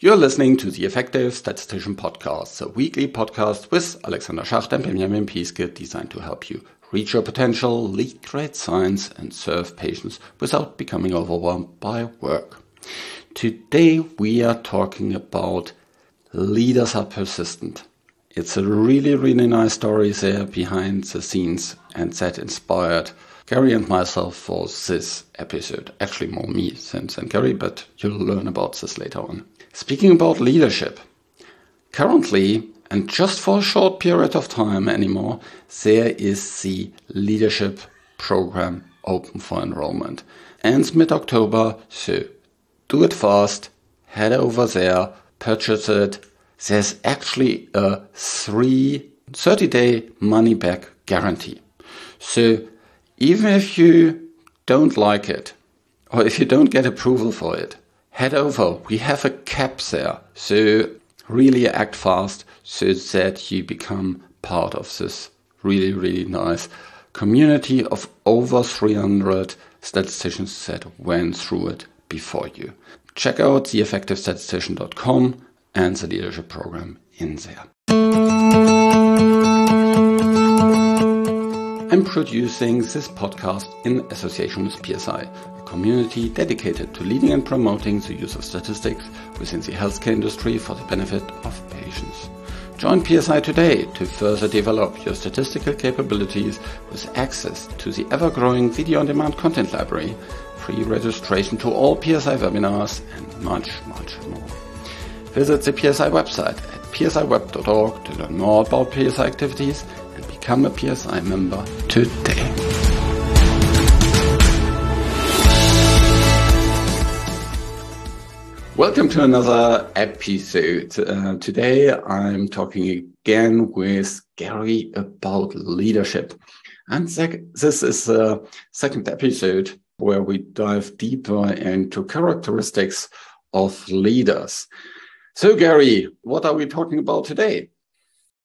You're listening to the Effective Statistician Podcast, a weekly podcast with Alexander Schacht and Benjamin Piske designed to help you reach your potential, lead great science, and serve patients without becoming overwhelmed by work. Today we are talking about leaders are persistent. It's a really, really nice story there behind the scenes, and that inspired Gary and myself for this episode. Actually, more me than, than Gary, but you'll learn about this later on. Speaking about leadership, currently, and just for a short period of time anymore, there is the leadership program open for enrollment. Ends mid October, so do it fast, head over there, purchase it. There's actually a three 30 day money back guarantee. So even if you don't like it, or if you don't get approval for it, head over. We have a cap there. So really act fast so that you become part of this really, really nice community of over 300 statisticians that went through it before you. Check out theeffectivestatistician.com and the leadership program in there. I'm producing this podcast in association with PSI, a community dedicated to leading and promoting the use of statistics within the healthcare industry for the benefit of patients. Join PSI today to further develop your statistical capabilities with access to the ever-growing video-on-demand content library, free registration to all PSI webinars, and much, much more. Visit the PSI website at psiweb.org to learn more about PSI activities become a PSI member today. Welcome to another episode. Uh, today I'm talking again with Gary about leadership. And this is the second episode where we dive deeper into characteristics of leaders. So, Gary, what are we talking about today?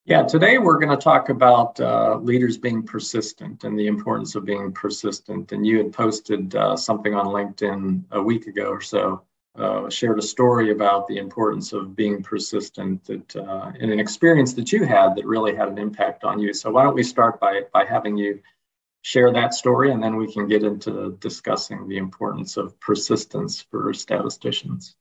Yeah, today we're going to talk about uh, leaders being persistent and the importance of being persistent. And you had posted uh, something on LinkedIn a week ago or so, uh, shared a story about the importance of being persistent that, uh, in an experience that you had that really had an impact on you. So why don't we start by by having you share that story, and then we can get into discussing the importance of persistence for statisticians.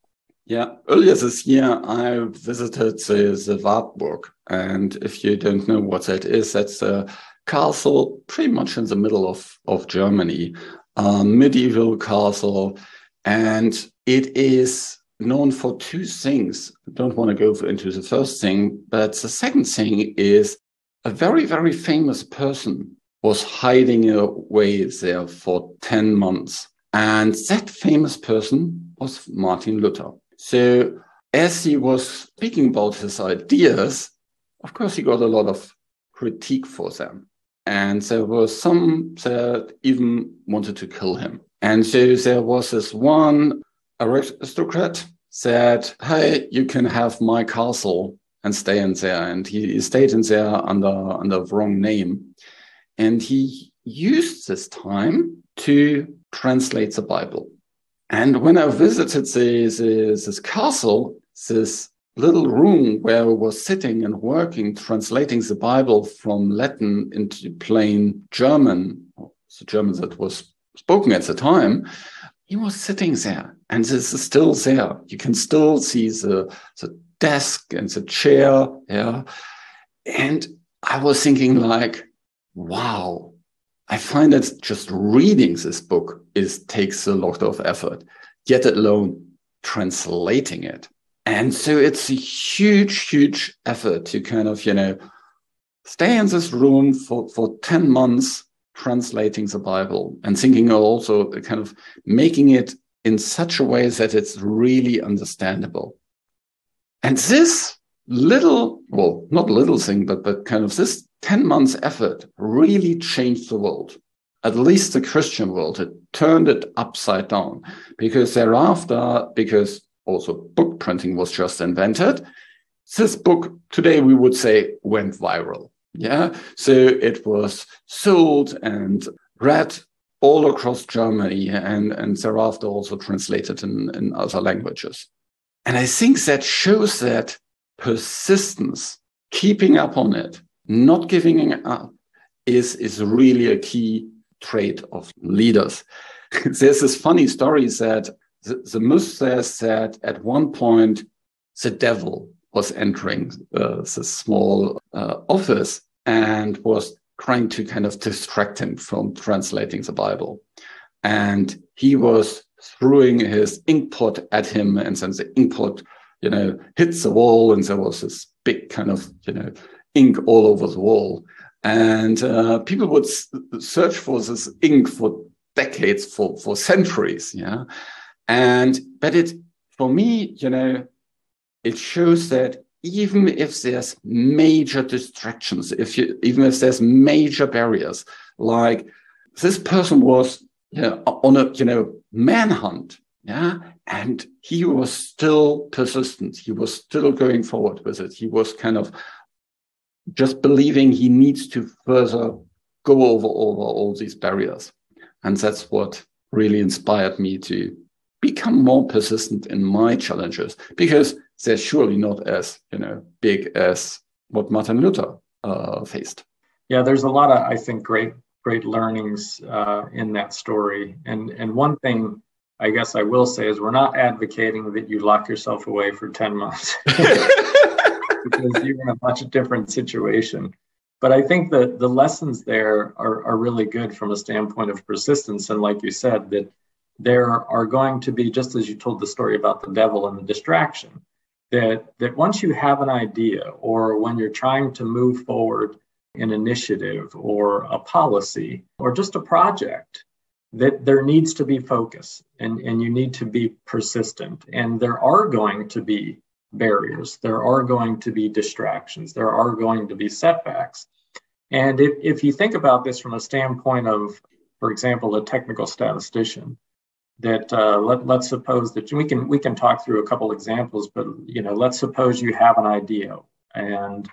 Yeah, earlier this year I visited the, the Wartburg, and if you don't know what that is, that's a castle pretty much in the middle of, of Germany, a medieval castle, and it is known for two things. I don't want to go into the first thing, but the second thing is a very, very famous person was hiding away there for 10 months. And that famous person was Martin Luther. So as he was speaking about his ideas, of course, he got a lot of critique for them. And there were some that even wanted to kill him. And so there was this one aristocrat said, Hey, you can have my castle and stay in there. And he, stayed in there under, under the wrong name. And he used this time to translate the Bible. And when I visited this castle, this little room where I was sitting and working, translating the Bible from Latin into plain German, the German that was spoken at the time, he was sitting there. And this is still there. You can still see the, the desk and the chair. Yeah. And I was thinking like, wow, I find that just reading this book is takes a lot of effort, yet alone translating it. And so it's a huge, huge effort to kind of, you know, stay in this room for, for 10 months translating the Bible and thinking also kind of making it in such a way that it's really understandable. And this little, well, not little thing, but, but kind of this 10 months effort really changed the world, at least the Christian world. It turned it upside down because thereafter, because also book printing was just invented, this book today we would say went viral. Yeah. So it was sold and read all across Germany and, and thereafter also translated in, in other languages. And I think that shows that persistence, keeping up on it, not giving up is, is really a key trait of leaders. There's this funny story that the, the myth says that at one point the devil was entering uh, the small uh, office and was trying to kind of distract him from translating the Bible. And he was throwing his inkpot at him, and then the inkpot, you know, hits the wall, and there was this big kind of, you know, ink all over the wall. And uh, people would search for this ink for decades, for for centuries, yeah. And but it, for me, you know, it shows that even if there's major distractions, if you even if there's major barriers, like this person was you know, on a you know manhunt, yeah, and he was still persistent. He was still going forward with it. He was kind of just believing he needs to further go over over all these barriers, and that's what really inspired me to become more persistent in my challenges because they're surely not as you know big as what Martin Luther uh, faced. Yeah, there's a lot of I think great great learnings uh, in that story, and and one thing I guess I will say is we're not advocating that you lock yourself away for ten months because you're in a much different situation. But I think that the lessons there are, are really good from a standpoint of persistence. And like you said, that there are going to be, just as you told the story about the devil and the distraction, that, that once you have an idea or when you're trying to move forward an initiative or a policy or just a project, that there needs to be focus and, and you need to be persistent. And there are going to be barriers, there are going to be distractions, there are going to be setbacks. And if, if you think about this from a standpoint of, for example, a technical statistician, that uh, let, let's suppose that we can we can talk through a couple examples but you know let's suppose you have an idea and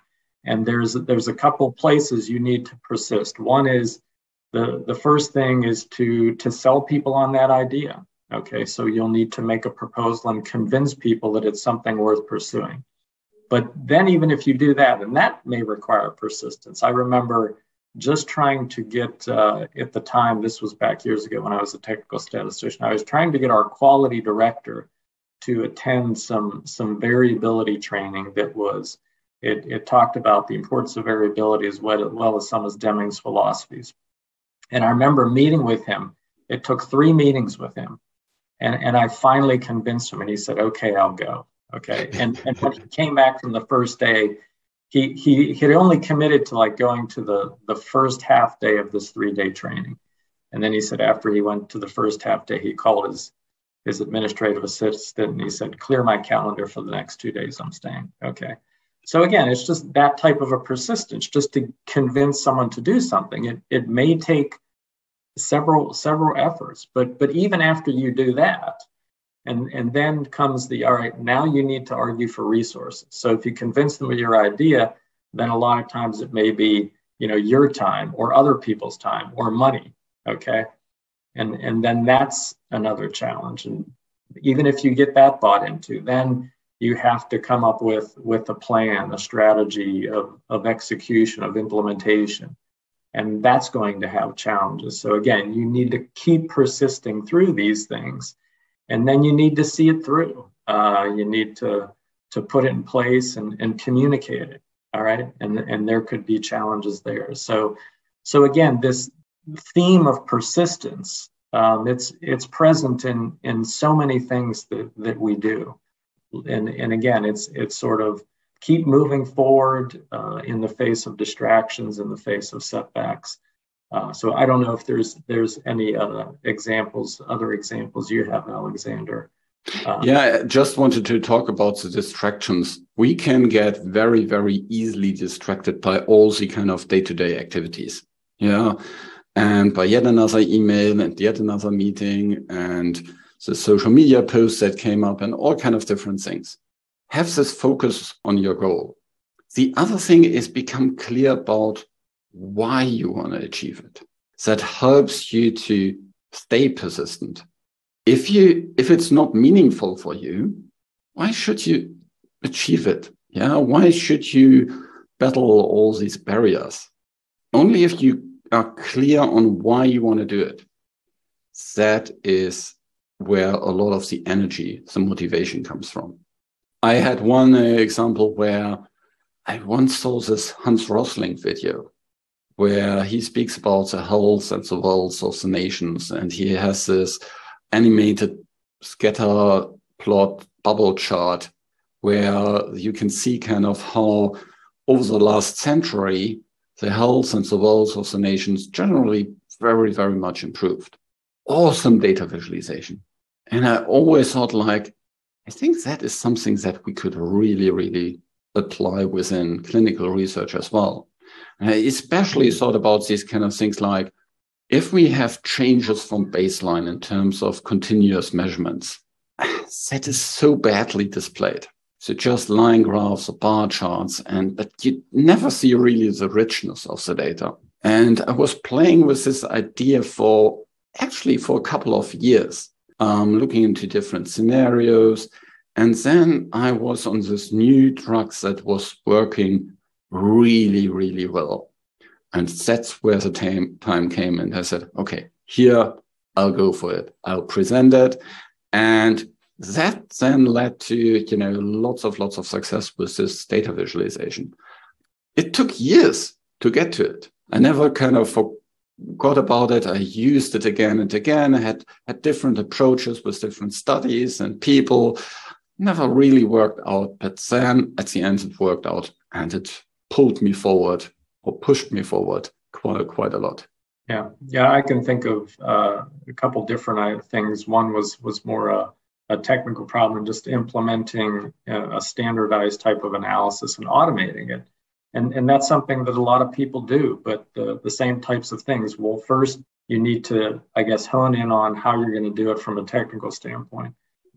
and there's there's a couple places you need to persist. One is the the first thing is to to sell people on that idea okay so you'll need to make a proposal and convince people that it's something worth pursuing. But then even if you do that and that may require persistence. I remember just trying to get uh, at the time this was back years ago when i was a technical statistician i was trying to get our quality director to attend some some variability training that was it, it talked about the importance of variability as well, as well as some of deming's philosophies. And i remember meeting with him. It took three meetings with him and, and i finally convinced him and he said okay i'll go. Okay. And, and when he came back from the first day he he had only committed to like going to the the first half day of this three day training. And then he said after he went to the first half day he called his his administrative assistant and he said clear my calendar for the next two days i'm staying. Okay. So again it's just that type of a persistence. Just to convince someone to do something it, it may take several several efforts but but even after you do that and, and then comes the, all right, now you need to argue for resources. So if you convince them of your idea, then a lot of times it may be, you know, your time or other people's time or money. Okay. And, and then that's another challenge. And even if you get that bought into, then you have to come up with, with a plan, a strategy of, of execution, of implementation. And that's going to have challenges. So again, you need to keep persisting through these things and then you need to see it through. Uh, you need to to put it in place and, and communicate it. All right, and and there could be challenges there. So so again, this theme of persistence um, it's it's present in in so many things that that we do, and and again, it's it's sort of keep moving forward uh, in the face of distractions, in the face of setbacks. Uh, so I don't know if there's there's any uh, examples, other examples you have, Alexander. Uh, yeah, I just wanted to talk about the distractions. We can get very, very easily distracted by all the kind of day-to-day activities. Yeah. And by yet another email and yet another meeting and the social media posts that came up and all kind of different things. Have this focus on your goal. The other thing is become clear about why you want to achieve it. That helps you to stay persistent. If you if it's not meaningful for you, why should you achieve it? Yeah, why should you battle all these barriers? Only if you are clear on why you want to do it. That is where a lot of the energy, the motivation comes from. I had one uh, example where I once saw this Hans Rosling video where he speaks about the health and the wealth of the nations. And he has this animated scatter plot bubble chart where you can see kind of how over the last century, the health and the wealth of the nations generally very, very much improved. Awesome data visualization. And I always thought like, I think that is something that we could really, really apply within clinical research as well. And I especially mm-hmm. thought about these kind of things like if we have changes from baseline in terms of continuous measurements, that is so badly displayed. So just line graphs or bar charts, and but you never see really the richness of the data. And I was playing with this idea for actually for a couple of years, um, looking into different scenarios. And then I was on this new drug that was working really, really well. And that's where the time, time came. And I said, okay, here I'll go for it. I'll present it. And that then led to you know lots of lots of success with this data visualization it took years to get to it i never kind of forgot about it. I used it again and again i had had different approaches with different studies and people. Never really worked out but then at the end it worked out and it pulled me forward or pushed me forward quite quite a lot. Yeah. Yeah i can think of uh, a couple different uh, things. One was was more a a technical problem, just implementing a, standardized type of analysis and automating it. And, and that's something that a lot of people do, but the, the same types of things. Well, first, you need to, I guess, hone in on how you're going to do it from a technical standpoint.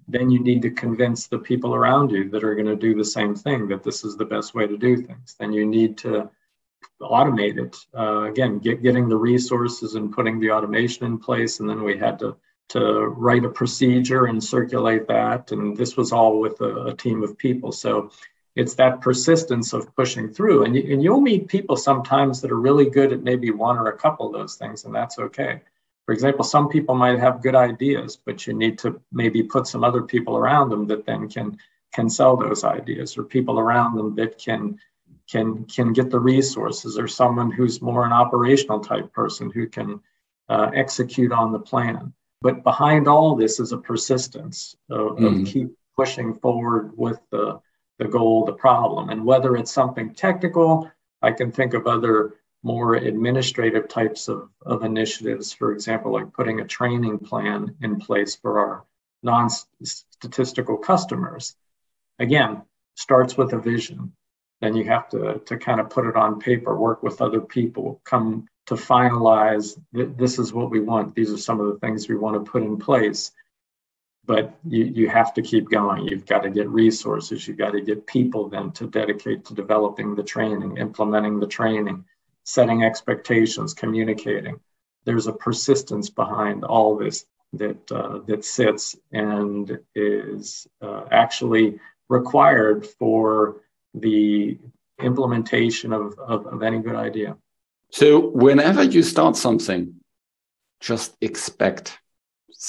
Then you need to convince the people around you that are going to do the same thing that this is the best way to do things. Then you need to automate it. Uh, again, get, getting the resources and putting the automation in place. And then we had to to write a procedure and circulate that. And this was all with a, a team of people. So it's that persistence of pushing through. And, you, and you'll meet people sometimes that are really good at maybe one or a couple of those things, and that's okay. For example, some people might have good ideas, but you need to maybe put some other people around them that then can can sell those ideas, or people around them that can can can get the resources, or someone who's more an operational type person who can uh, execute on the plan. But behind all this is a persistence of, mm-hmm. of keep pushing forward with the, the goal, the problem. And whether it's something technical, I can think of other more administrative types of, of initiatives, for example, like putting a training plan in place for our non statistical customers. Again, starts with a vision. Then you have to, to kind of put it on paper, work with other people, come to finalize th- this is what we want. These are some of the things we want to put in place. But you, you have to keep going. You've got to get resources. You've got to get people then to dedicate to developing the training, implementing the training, setting expectations, communicating. There's a persistence behind all this that uh, that sits and is uh, actually required for the implementation of, of, of any good idea. So whenever you start something, just expect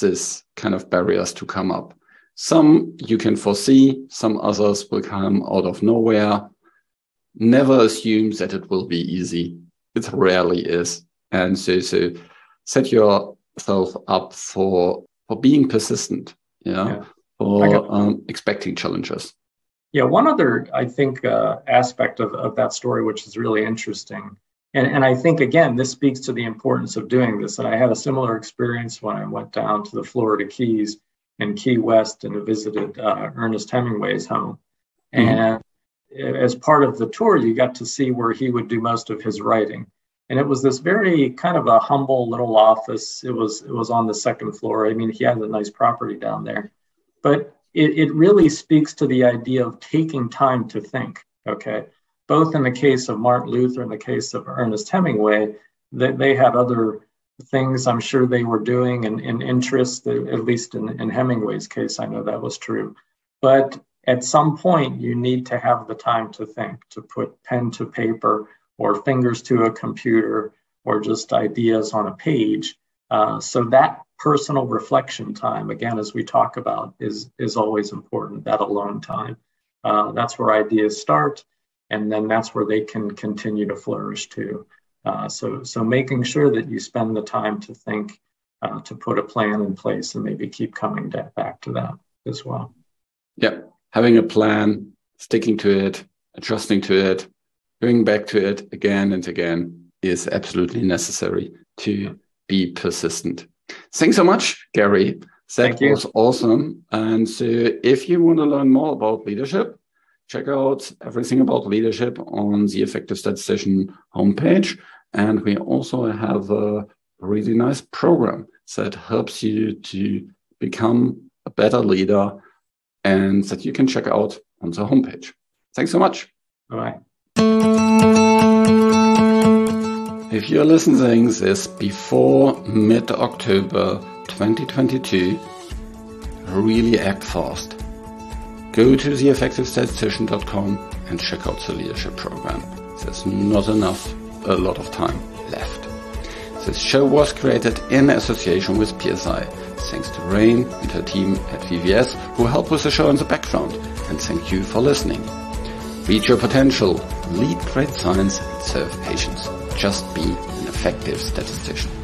this kind of barriers to come up. Some you can foresee, some others will come out of nowhere. Never assume that it will be easy. It rarely is. And so, so set yourself up for for being persistent, yeah, yeah. for um, expecting challenges. Yeah, one other I think uh, aspect of, of that story, which is really interesting, and, and I think, again, this speaks to the importance of doing this. And I had a similar experience when I went down to the Florida Keys and Key West and visited uh, Ernest Hemingway's home. Mm-hmm. And as part of the tour, you got to see where he would do most of his writing. And it was this very kind of a humble little office. It was it was on the second floor. I mean, he had a nice property down there, but it, it really speaks to the idea of taking time to think. Okay, both in the case of Martin Luther and the case of Ernest Hemingway, that they had other things I'm sure they were doing and, and interests, at least in, in Hemingway's case, I know that was true. But at some point you need to have the time to think, to put pen to paper or fingers to a computer or just ideas on a page. Uh, so that personal reflection time, again, as we talk about, is is always important. That alone time. Uh, that's where ideas start, and then that's where they can continue to flourish too. Uh, so so making sure that you spend the time to think, uh, to put a plan in place, and maybe keep coming back to that as well. Yeah, having a plan, sticking to it, adjusting to it, going back to it again and again is absolutely necessary to be persistent. Thanks so much, Gary. That was awesome. And so if you want to learn more about leadership, check out everything about leadership on the Effective Statistician homepage. And we also have a really nice program that helps you to become a better leader and that you can check out on the homepage. Thanks so much. Bye bye. If you're listening this before mid-October 2022, really act fast. Go to theeffectivestatistician.com and check out the leadership program. There's not enough, a lot of time left. This show was created in association with PSI. Thanks to Rain and her team at VVS who helped with the show in the background. And thank you for listening. Reach your potential, lead great science, and serve patients. Just be an effective statistician.